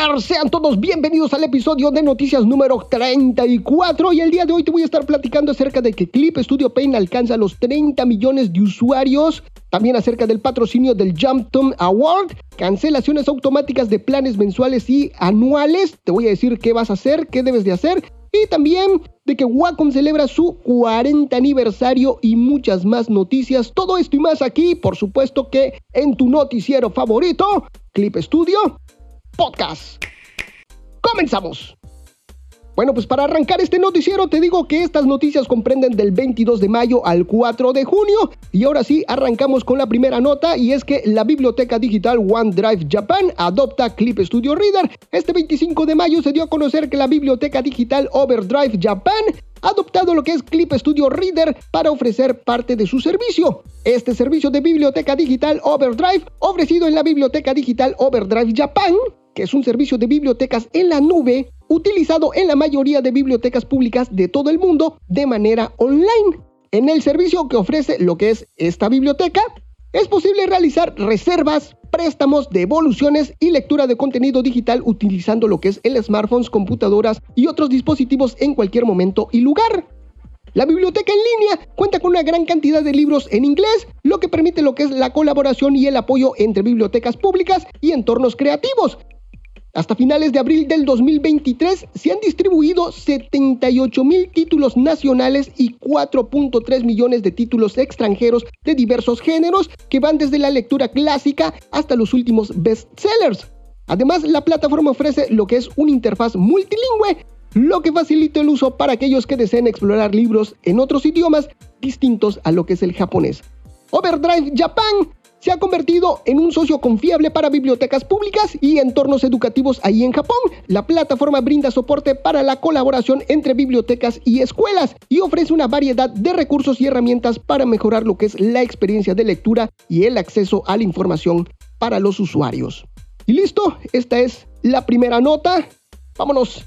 Sean todos bienvenidos al episodio de noticias número 34 y el día de hoy te voy a estar platicando acerca de que Clip Studio Paint alcanza los 30 millones de usuarios, también acerca del patrocinio del Jump Award, cancelaciones automáticas de planes mensuales y anuales, te voy a decir qué vas a hacer, qué debes de hacer. Y también de que Wacom celebra su 40 aniversario y muchas más noticias. Todo esto y más aquí, por supuesto que en tu noticiero favorito, Clip Studio Podcast. Comenzamos. Bueno, pues para arrancar este noticiero te digo que estas noticias comprenden del 22 de mayo al 4 de junio y ahora sí arrancamos con la primera nota y es que la biblioteca digital OneDrive Japan adopta Clip Studio Reader. Este 25 de mayo se dio a conocer que la biblioteca digital Overdrive Japan ha adoptado lo que es Clip Studio Reader para ofrecer parte de su servicio. Este servicio de biblioteca digital Overdrive, ofrecido en la biblioteca digital Overdrive Japan, que es un servicio de bibliotecas en la nube utilizado en la mayoría de bibliotecas públicas de todo el mundo de manera online. En el servicio que ofrece lo que es esta biblioteca, es posible realizar reservas, préstamos, devoluciones y lectura de contenido digital utilizando lo que es el smartphones, computadoras y otros dispositivos en cualquier momento y lugar. La biblioteca en línea cuenta con una gran cantidad de libros en inglés, lo que permite lo que es la colaboración y el apoyo entre bibliotecas públicas y entornos creativos, hasta finales de abril del 2023 se han distribuido 78 mil títulos nacionales y 4.3 millones de títulos extranjeros de diversos géneros que van desde la lectura clásica hasta los últimos bestsellers. Además, la plataforma ofrece lo que es una interfaz multilingüe, lo que facilita el uso para aquellos que deseen explorar libros en otros idiomas distintos a lo que es el japonés. Overdrive Japan se ha convertido en un socio confiable para bibliotecas públicas y entornos educativos ahí en Japón. La plataforma brinda soporte para la colaboración entre bibliotecas y escuelas y ofrece una variedad de recursos y herramientas para mejorar lo que es la experiencia de lectura y el acceso a la información para los usuarios. Y listo, esta es la primera nota. Vámonos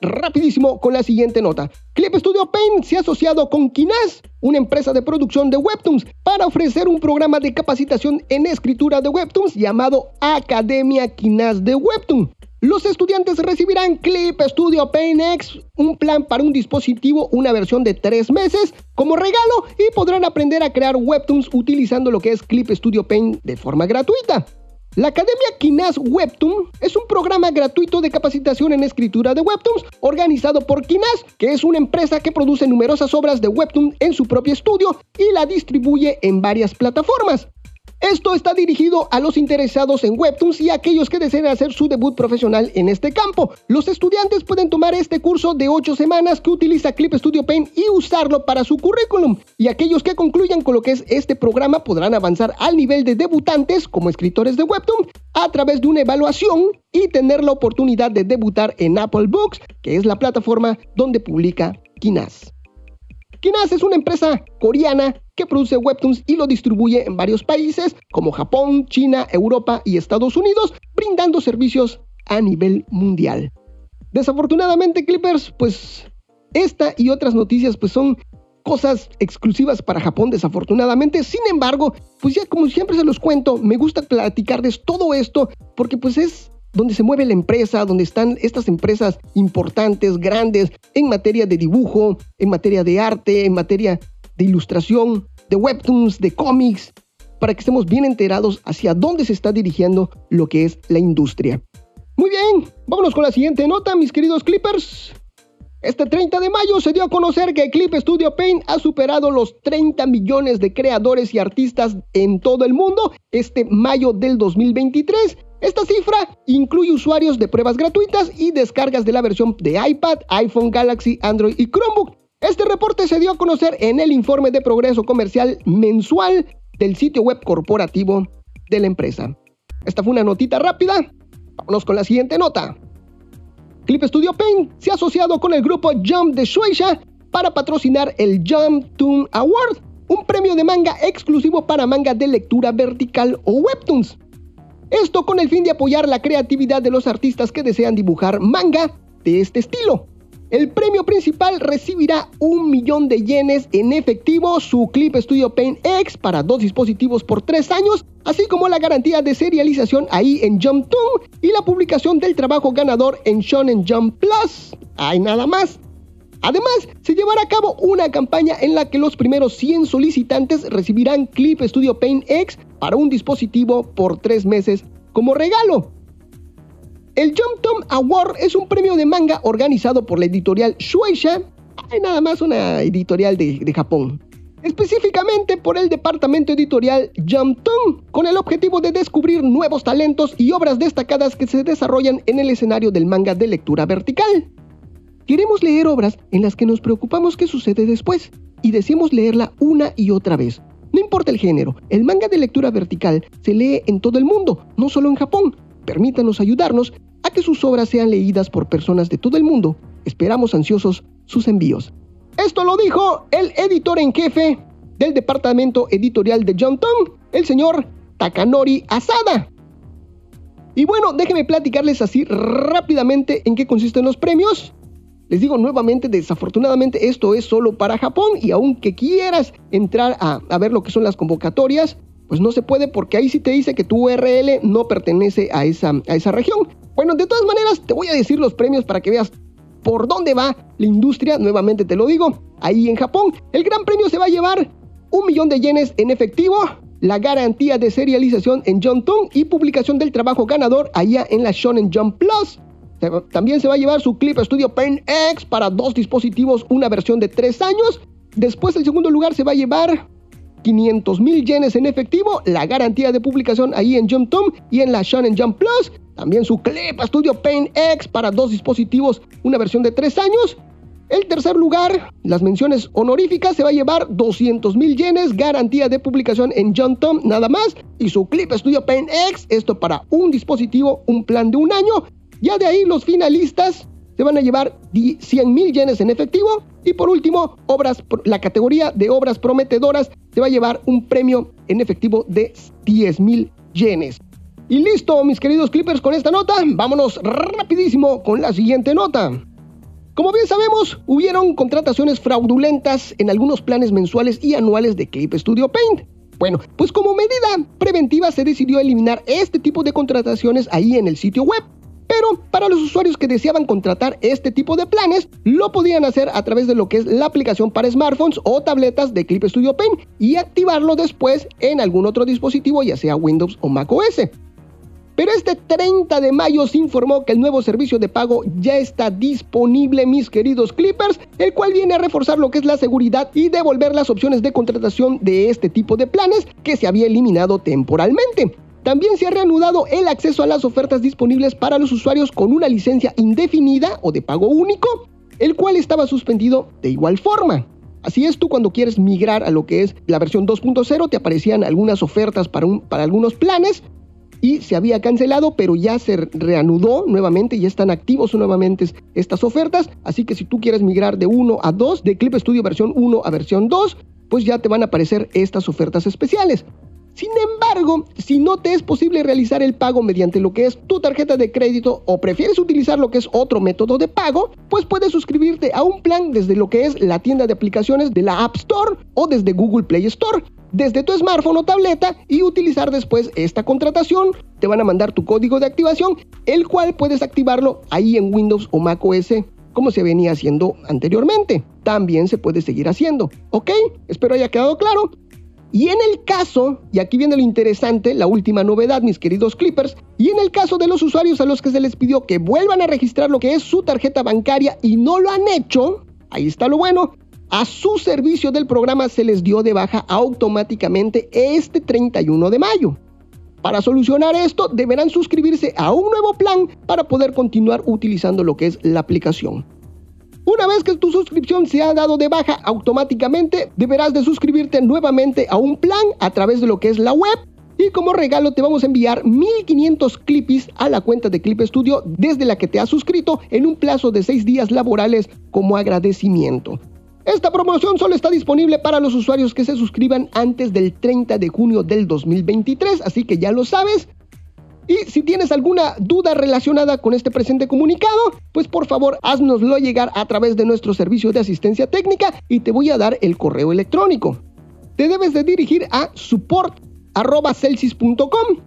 rapidísimo con la siguiente nota. Clip Studio Paint se ha asociado con Kinas, una empresa de producción de webtoons, para ofrecer un programa de capacitación en escritura de webtoons llamado Academia Kinas de Webtoon. Los estudiantes recibirán Clip Studio Paint X, un plan para un dispositivo, una versión de tres meses, como regalo y podrán aprender a crear webtoons utilizando lo que es Clip Studio Paint de forma gratuita. La Academia Kinas Webtoon es un programa gratuito de capacitación en escritura de webtoons organizado por Kinas, que es una empresa que produce numerosas obras de webtoon en su propio estudio y la distribuye en varias plataformas. Esto está dirigido a los interesados en webtoons y a aquellos que deseen hacer su debut profesional en este campo. Los estudiantes pueden tomar este curso de 8 semanas que utiliza Clip Studio Paint y usarlo para su currículum. Y aquellos que concluyan con lo que es este programa podrán avanzar al nivel de debutantes como escritores de webtoon a través de una evaluación y tener la oportunidad de debutar en Apple Books, que es la plataforma donde publica Kinas. Kinas es una empresa coreana que produce webtoons y lo distribuye en varios países como Japón, China, Europa y Estados Unidos, brindando servicios a nivel mundial. Desafortunadamente, Clippers, pues esta y otras noticias pues son cosas exclusivas para Japón, desafortunadamente. Sin embargo, pues ya como siempre se los cuento, me gusta platicarles todo esto porque pues es donde se mueve la empresa, donde están estas empresas importantes, grandes, en materia de dibujo, en materia de arte, en materia de ilustración, de webtoons, de cómics, para que estemos bien enterados hacia dónde se está dirigiendo lo que es la industria. Muy bien, vámonos con la siguiente nota, mis queridos Clippers. Este 30 de mayo se dio a conocer que Clip Studio Paint ha superado los 30 millones de creadores y artistas en todo el mundo este mayo del 2023 esta cifra incluye usuarios de pruebas gratuitas y descargas de la versión de iPad, iPhone, Galaxy, Android y Chromebook. Este reporte se dio a conocer en el informe de progreso comercial mensual del sitio web corporativo de la empresa. Esta fue una notita rápida. Vámonos con la siguiente nota. Clip Studio Paint se ha asociado con el grupo Jump de Shueisha para patrocinar el Jump Toon Award, un premio de manga exclusivo para manga de lectura vertical o webtoons. Esto con el fin de apoyar la creatividad de los artistas que desean dibujar manga de este estilo. El premio principal recibirá un millón de yenes en efectivo, su Clip Studio Paint X para dos dispositivos por tres años, así como la garantía de serialización ahí en Jump Toon y la publicación del trabajo ganador en Shonen Jump Plus. Hay nada más. Además, se llevará a cabo una campaña en la que los primeros 100 solicitantes recibirán Clip Studio Paint X para un dispositivo por tres meses como regalo. El Jump Tom Award es un premio de manga organizado por la editorial Shueisha, nada más una editorial de, de Japón, específicamente por el departamento editorial Jump Tom, con el objetivo de descubrir nuevos talentos y obras destacadas que se desarrollan en el escenario del manga de lectura vertical. Queremos leer obras en las que nos preocupamos qué sucede después y decimos leerla una y otra vez. No importa el género, el manga de lectura vertical se lee en todo el mundo, no solo en Japón. Permítanos ayudarnos a que sus obras sean leídas por personas de todo el mundo. Esperamos ansiosos sus envíos. Esto lo dijo el editor en jefe del departamento editorial de John Tom, el señor Takanori Asada. Y bueno, déjenme platicarles así rápidamente en qué consisten los premios. Les digo nuevamente, desafortunadamente esto es solo para Japón y aunque quieras entrar a, ver lo que son las convocatorias, pues no se puede porque ahí sí te dice que tu URL no pertenece a esa, a esa región. Bueno, de todas maneras, te voy a decir los premios para que veas por dónde va la industria. Nuevamente te lo digo, ahí en Japón, el gran premio se va a llevar un millón de yenes en efectivo, la garantía de serialización en John Tong y publicación del trabajo ganador allá en la Shonen Jump Plus. También se va a llevar su Clip Studio Paint X para dos dispositivos, una versión de tres años. Después, el segundo lugar se va a llevar 500 mil yenes en efectivo, la garantía de publicación ahí en Jump Tom y en la Shonen Jump Plus. También su Clip Studio Paint X para dos dispositivos, una versión de 3 años. El tercer lugar, las menciones honoríficas, se va a llevar 200 mil yenes, garantía de publicación en John Tom nada más. Y su Clip Studio Paint X, esto para un dispositivo, un plan de un año. Ya de ahí los finalistas se van a llevar 100 mil yenes en efectivo. Y por último, la categoría de obras prometedoras se va a llevar un premio en efectivo de 10 mil yenes. Y listo, mis queridos clippers, con esta nota, vámonos rapidísimo con la siguiente nota. Como bien sabemos, hubieron contrataciones fraudulentas en algunos planes mensuales y anuales de Clip Studio Paint. Bueno, pues como medida preventiva se decidió eliminar este tipo de contrataciones ahí en el sitio web. Pero para los usuarios que deseaban contratar este tipo de planes, lo podían hacer a través de lo que es la aplicación para smartphones o tabletas de Clip Studio Paint y activarlo después en algún otro dispositivo, ya sea Windows o Mac OS. Pero este 30 de mayo se informó que el nuevo servicio de pago ya está disponible, mis queridos Clippers, el cual viene a reforzar lo que es la seguridad y devolver las opciones de contratación de este tipo de planes que se había eliminado temporalmente. También se ha reanudado el acceso a las ofertas disponibles para los usuarios con una licencia indefinida o de pago único, el cual estaba suspendido de igual forma. Así es, tú cuando quieres migrar a lo que es la versión 2.0 te aparecían algunas ofertas para, para algunos planes, y se había cancelado, pero ya se reanudó nuevamente, ya están activos nuevamente estas ofertas, así que si tú quieres migrar de 1 a 2, de Clip Studio versión 1 a versión 2, pues ya te van a aparecer estas ofertas especiales. Sin embargo, si no te es posible realizar el pago mediante lo que es tu tarjeta de crédito o prefieres utilizar lo que es otro método de pago, pues puedes suscribirte a un plan desde lo que es la tienda de aplicaciones de la App Store o desde Google Play Store desde tu smartphone o tableta y utilizar después esta contratación. Te van a mandar tu código de activación, el cual puedes activarlo ahí en Windows o Mac OS como se venía haciendo anteriormente. También se puede seguir haciendo. ¿Ok? Espero haya quedado claro. Y en el caso, y aquí viene lo interesante, la última novedad, mis queridos clippers, y en el caso de los usuarios a los que se les pidió que vuelvan a registrar lo que es su tarjeta bancaria y no lo han hecho, ahí está lo bueno, a su servicio del programa se les dio de baja automáticamente este 31 de mayo. Para solucionar esto, deberán suscribirse a un nuevo plan para poder continuar utilizando lo que es la aplicación. Una vez que tu suscripción se ha dado de baja automáticamente, deberás de suscribirte nuevamente a un plan a través de lo que es la web y como regalo te vamos a enviar 1500 clipis a la cuenta de Clip Studio desde la que te has suscrito en un plazo de 6 días laborales como agradecimiento. Esta promoción solo está disponible para los usuarios que se suscriban antes del 30 de junio del 2023, así que ya lo sabes. Y si tienes alguna duda relacionada con este presente comunicado, pues por favor haznoslo llegar a través de nuestro servicio de asistencia técnica y te voy a dar el correo electrónico. Te debes de dirigir a support.celsis.com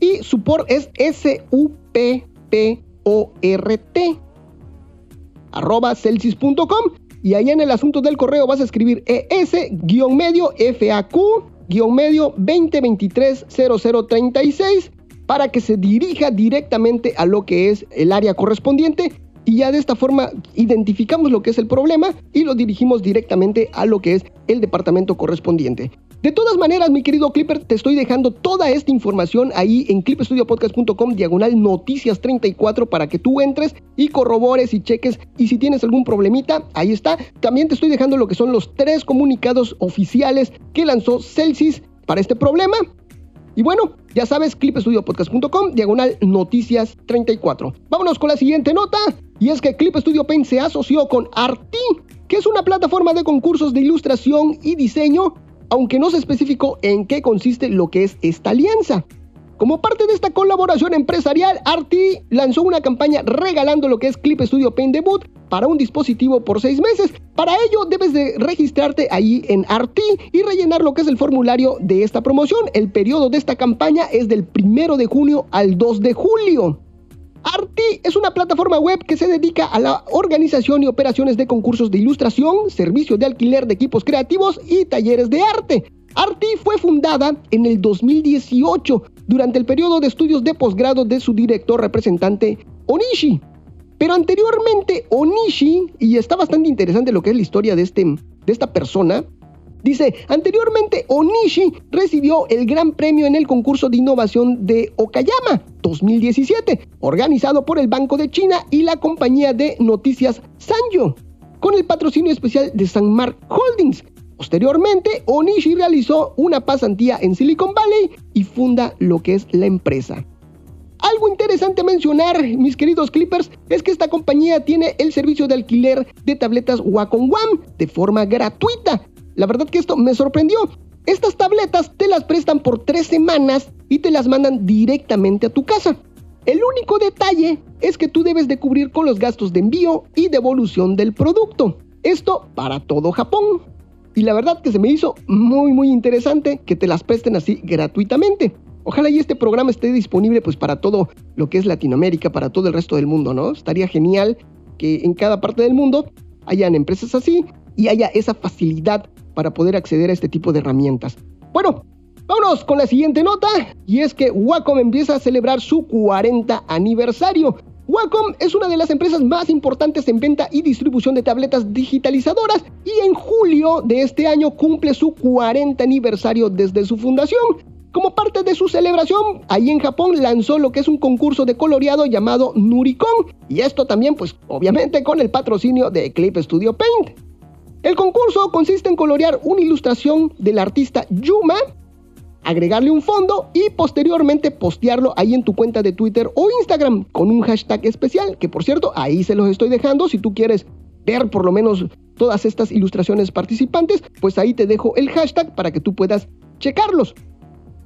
y support es S-U-P-P-O-R-T arroba y allá en el asunto del correo vas a escribir ES-medio FAQ-medio 2023 0036 para que se dirija directamente a lo que es el área correspondiente y ya de esta forma identificamos lo que es el problema y lo dirigimos directamente a lo que es el departamento correspondiente. De todas maneras, mi querido Clipper, te estoy dejando toda esta información ahí en clipstudiopodcast.com diagonal noticias 34 para que tú entres y corrobores y cheques. Y si tienes algún problemita, ahí está. También te estoy dejando lo que son los tres comunicados oficiales que lanzó Celsius para este problema. Y bueno, ya sabes, clipstudiopodcast.com, diagonal noticias 34. Vámonos con la siguiente nota. Y es que Clip Studio Paint se asoció con Arti, que es una plataforma de concursos de ilustración y diseño aunque no se especificó en qué consiste lo que es esta alianza. Como parte de esta colaboración empresarial, Arti lanzó una campaña regalando lo que es Clip Studio Paint Debut para un dispositivo por seis meses. Para ello debes de registrarte ahí en Arti y rellenar lo que es el formulario de esta promoción. El periodo de esta campaña es del 1 de junio al 2 de julio. Arti es una plataforma web que se dedica a la organización y operaciones de concursos de ilustración, servicio de alquiler de equipos creativos y talleres de arte. Arti fue fundada en el 2018 durante el periodo de estudios de posgrado de su director representante Onishi. Pero anteriormente Onishi, y está bastante interesante lo que es la historia de, este, de esta persona, Dice, anteriormente Onishi recibió el gran premio en el concurso de innovación de Okayama 2017, organizado por el Banco de China y la compañía de noticias Sanyo, con el patrocinio especial de Sanmark Holdings. Posteriormente, Onishi realizó una pasantía en Silicon Valley y funda lo que es la empresa. Algo interesante mencionar, mis queridos clippers, es que esta compañía tiene el servicio de alquiler de tabletas Wacom One de forma gratuita la verdad que esto me sorprendió. Estas tabletas te las prestan por tres semanas y te las mandan directamente a tu casa. El único detalle es que tú debes de cubrir con los gastos de envío y devolución del producto. Esto para todo Japón. Y la verdad que se me hizo muy muy interesante que te las presten así gratuitamente. Ojalá y este programa esté disponible pues para todo lo que es Latinoamérica, para todo el resto del mundo, ¿no? Estaría genial que en cada parte del mundo hayan empresas así y haya esa facilidad para poder acceder a este tipo de herramientas. Bueno, vámonos con la siguiente nota y es que Wacom empieza a celebrar su 40 aniversario. Wacom es una de las empresas más importantes en venta y distribución de tabletas digitalizadoras y en julio de este año cumple su 40 aniversario desde su fundación. Como parte de su celebración, ahí en Japón lanzó lo que es un concurso de coloreado llamado Nuricon y esto también pues obviamente con el patrocinio de Clip Studio Paint. El concurso consiste en colorear una ilustración del artista Yuma, agregarle un fondo y posteriormente postearlo ahí en tu cuenta de Twitter o Instagram con un hashtag especial, que por cierto ahí se los estoy dejando si tú quieres ver por lo menos todas estas ilustraciones participantes, pues ahí te dejo el hashtag para que tú puedas checarlos.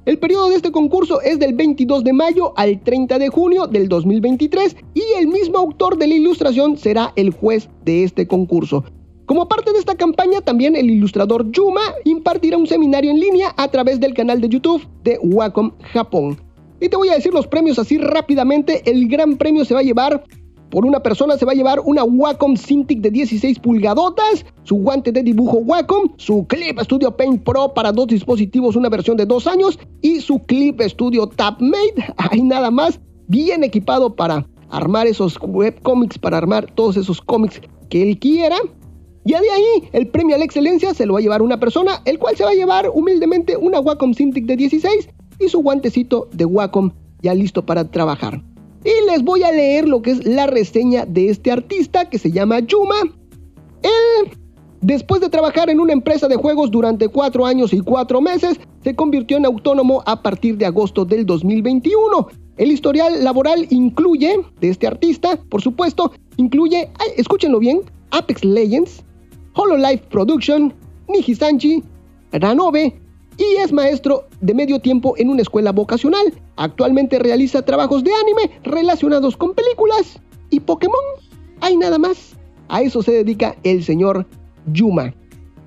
El periodo de este concurso es del 22 de mayo al 30 de junio del 2023 y el mismo autor de la ilustración será el juez de este concurso. Como parte de esta campaña, también el ilustrador Yuma impartirá un seminario en línea a través del canal de YouTube de Wacom Japón. Y te voy a decir los premios así rápidamente. El gran premio se va a llevar por una persona se va a llevar una Wacom Cintiq de 16 pulgadotas, su guante de dibujo Wacom, su Clip Studio Paint Pro para dos dispositivos, una versión de dos años, y su Clip Studio TabMate. Hay nada más, bien equipado para armar esos webcomics, para armar todos esos cómics que él quiera. Ya de ahí, el premio a la excelencia se lo va a llevar una persona, el cual se va a llevar humildemente una Wacom Cintiq de 16 y su guantecito de Wacom ya listo para trabajar. Y les voy a leer lo que es la reseña de este artista que se llama Yuma. Él, después de trabajar en una empresa de juegos durante 4 años y 4 meses, se convirtió en autónomo a partir de agosto del 2021. El historial laboral incluye, de este artista, por supuesto, incluye, escúchenlo bien, Apex Legends, Hololive Production, Nijisanchi, Ranove, y es maestro de medio tiempo en una escuela vocacional. Actualmente realiza trabajos de anime relacionados con películas y Pokémon. Hay nada más. A eso se dedica el señor Yuma.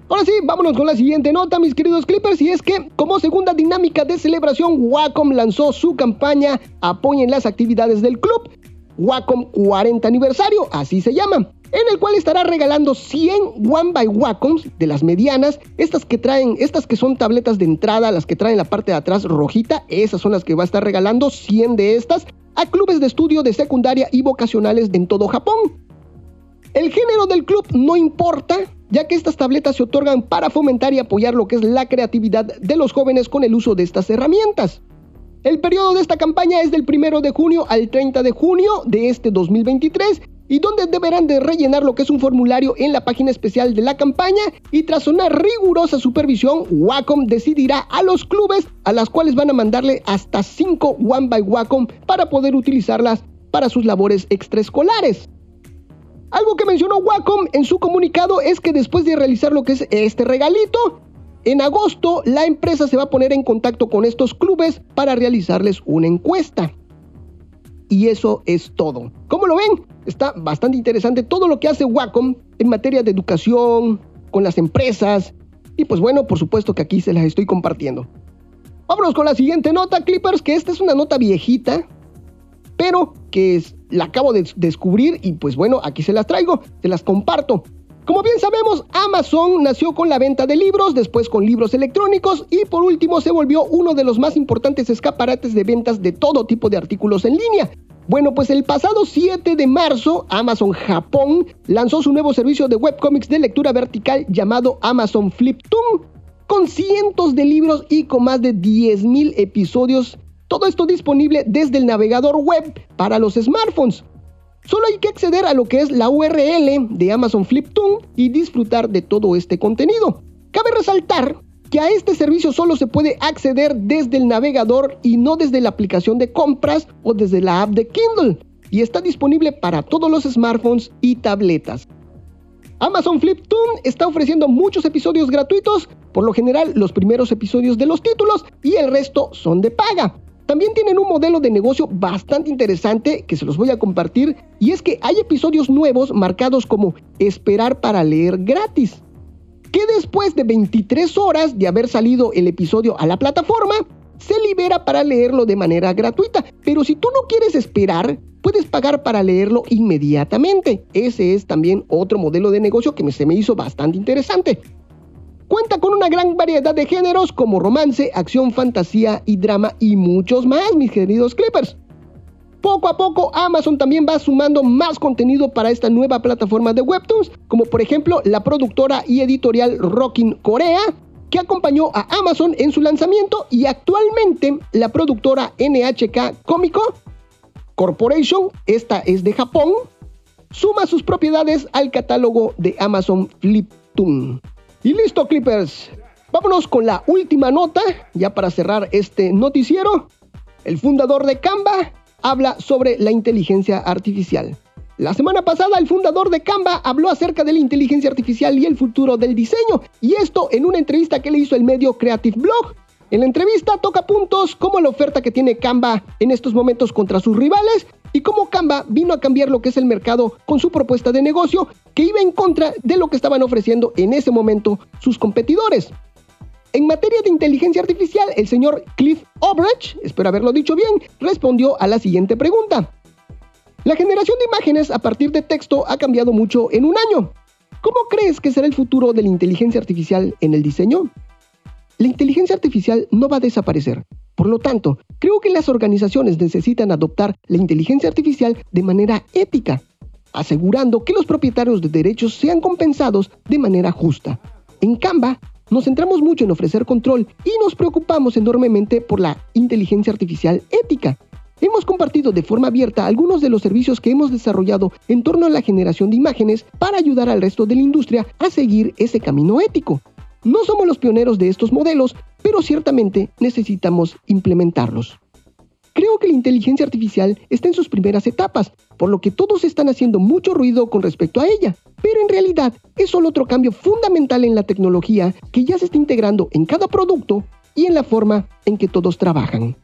Ahora sí, vámonos con la siguiente nota, mis queridos Clippers, y es que como segunda dinámica de celebración, Wacom lanzó su campaña Apoyen las actividades del club. Wacom 40 aniversario, así se llama en el cual estará regalando 100 One by Wacoms de las medianas, estas que traen, estas que son tabletas de entrada, las que traen la parte de atrás rojita, esas son las que va a estar regalando 100 de estas a clubes de estudio de secundaria y vocacionales en todo Japón. El género del club no importa, ya que estas tabletas se otorgan para fomentar y apoyar lo que es la creatividad de los jóvenes con el uso de estas herramientas. El periodo de esta campaña es del 1 de junio al 30 de junio de este 2023 y donde deberán de rellenar lo que es un formulario en la página especial de la campaña y tras una rigurosa supervisión, Wacom decidirá a los clubes a las cuales van a mandarle hasta 5 One by Wacom para poder utilizarlas para sus labores extraescolares. Algo que mencionó Wacom en su comunicado es que después de realizar lo que es este regalito, en agosto la empresa se va a poner en contacto con estos clubes para realizarles una encuesta. Y eso es todo. ¿Cómo lo ven? está bastante interesante todo lo que hace Wacom en materia de educación, con las empresas. Y pues bueno, por supuesto que aquí se las estoy compartiendo. Vámonos con la siguiente nota, Clippers, que esta es una nota viejita, pero que la acabo de descubrir y pues bueno, aquí se las traigo, se las comparto. Como bien sabemos, Amazon nació con la venta de libros, después con libros electrónicos y por último se volvió uno de los más importantes escaparates de ventas de todo tipo de artículos en línea. Bueno, pues el pasado 7 de marzo, Amazon Japón lanzó su nuevo servicio de webcomics de lectura vertical llamado Amazon Fliptoon, con cientos de libros y con más de 10.000 episodios. Todo esto disponible desde el navegador web para los smartphones. Solo hay que acceder a lo que es la URL de Amazon Fliptoon y disfrutar de todo este contenido. Cabe resaltar que a este servicio solo se puede acceder desde el navegador y no desde la aplicación de compras o desde la app de Kindle, y está disponible para todos los smartphones y tabletas. Amazon Fliptoon está ofreciendo muchos episodios gratuitos, por lo general los primeros episodios de los títulos y el resto son de paga. También tienen un modelo de negocio bastante interesante que se los voy a compartir y es que hay episodios nuevos marcados como esperar para leer gratis que después de 23 horas de haber salido el episodio a la plataforma, se libera para leerlo de manera gratuita. Pero si tú no quieres esperar, puedes pagar para leerlo inmediatamente. Ese es también otro modelo de negocio que se me hizo bastante interesante. Cuenta con una gran variedad de géneros como romance, acción, fantasía y drama y muchos más, mis queridos Clippers. Poco a poco Amazon también va sumando más contenido para esta nueva plataforma de Webtoons, como por ejemplo la productora y editorial Rockin Corea, que acompañó a Amazon en su lanzamiento y actualmente la productora NHK Comico Corporation, esta es de Japón, suma sus propiedades al catálogo de Amazon Fliptoon. Y listo, Clippers. Vámonos con la última nota, ya para cerrar este noticiero. El fundador de Canva habla sobre la inteligencia artificial. La semana pasada el fundador de Canva habló acerca de la inteligencia artificial y el futuro del diseño, y esto en una entrevista que le hizo el medio Creative Blog. En la entrevista toca puntos como la oferta que tiene Canva en estos momentos contra sus rivales y cómo Canva vino a cambiar lo que es el mercado con su propuesta de negocio que iba en contra de lo que estaban ofreciendo en ese momento sus competidores. En materia de inteligencia artificial, el señor Cliff Obrecht, espero haberlo dicho bien, respondió a la siguiente pregunta. La generación de imágenes a partir de texto ha cambiado mucho en un año. ¿Cómo crees que será el futuro de la inteligencia artificial en el diseño? La inteligencia artificial no va a desaparecer. Por lo tanto, creo que las organizaciones necesitan adoptar la inteligencia artificial de manera ética, asegurando que los propietarios de derechos sean compensados de manera justa. En Canva, nos centramos mucho en ofrecer control y nos preocupamos enormemente por la inteligencia artificial ética. Hemos compartido de forma abierta algunos de los servicios que hemos desarrollado en torno a la generación de imágenes para ayudar al resto de la industria a seguir ese camino ético. No somos los pioneros de estos modelos, pero ciertamente necesitamos implementarlos. Creo que la inteligencia artificial está en sus primeras etapas, por lo que todos están haciendo mucho ruido con respecto a ella, pero en realidad es solo otro cambio fundamental en la tecnología que ya se está integrando en cada producto y en la forma en que todos trabajan.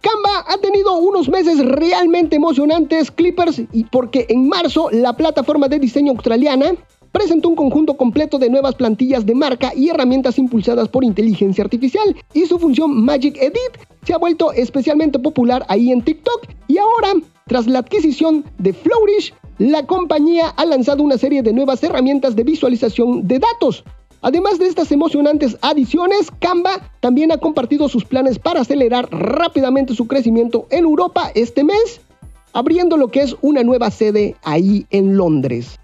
Canva ha tenido unos meses realmente emocionantes, Clippers, y porque en marzo la plataforma de diseño australiana presentó un conjunto completo de nuevas plantillas de marca y herramientas impulsadas por inteligencia artificial y su función Magic Edit se ha vuelto especialmente popular ahí en TikTok y ahora, tras la adquisición de Flourish, la compañía ha lanzado una serie de nuevas herramientas de visualización de datos. Además de estas emocionantes adiciones, Canva también ha compartido sus planes para acelerar rápidamente su crecimiento en Europa este mes, abriendo lo que es una nueva sede ahí en Londres.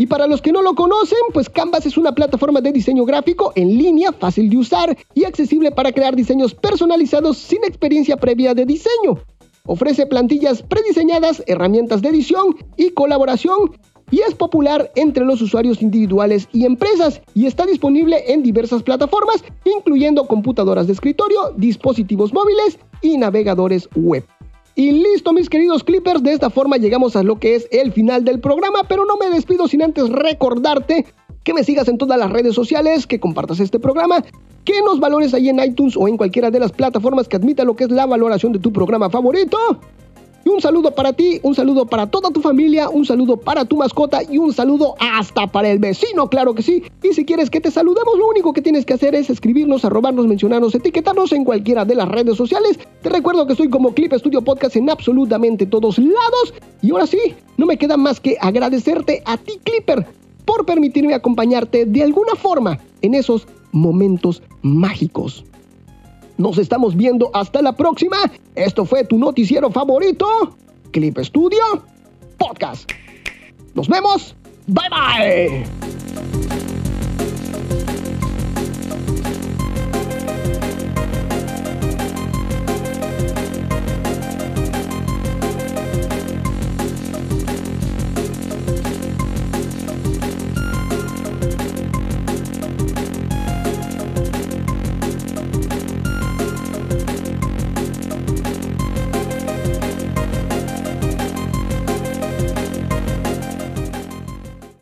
Y para los que no lo conocen, pues Canvas es una plataforma de diseño gráfico en línea, fácil de usar y accesible para crear diseños personalizados sin experiencia previa de diseño. Ofrece plantillas prediseñadas, herramientas de edición y colaboración y es popular entre los usuarios individuales y empresas y está disponible en diversas plataformas, incluyendo computadoras de escritorio, dispositivos móviles y navegadores web. Y listo, mis queridos clippers, de esta forma llegamos a lo que es el final del programa, pero no me despido sin antes recordarte que me sigas en todas las redes sociales, que compartas este programa, que nos valores ahí en iTunes o en cualquiera de las plataformas que admita lo que es la valoración de tu programa favorito. Y un saludo para ti, un saludo para toda tu familia, un saludo para tu mascota y un saludo hasta para el vecino, claro que sí. Y si quieres que te saludemos, lo único que tienes que hacer es escribirnos, arrobarnos, mencionarnos, etiquetarnos en cualquiera de las redes sociales. Te recuerdo que estoy como Clip Studio Podcast en absolutamente todos lados. Y ahora sí, no me queda más que agradecerte a ti, Clipper, por permitirme acompañarte de alguna forma en esos momentos mágicos. Nos estamos viendo hasta la próxima. Esto fue tu noticiero favorito, Clip Studio Podcast. Nos vemos. Bye bye.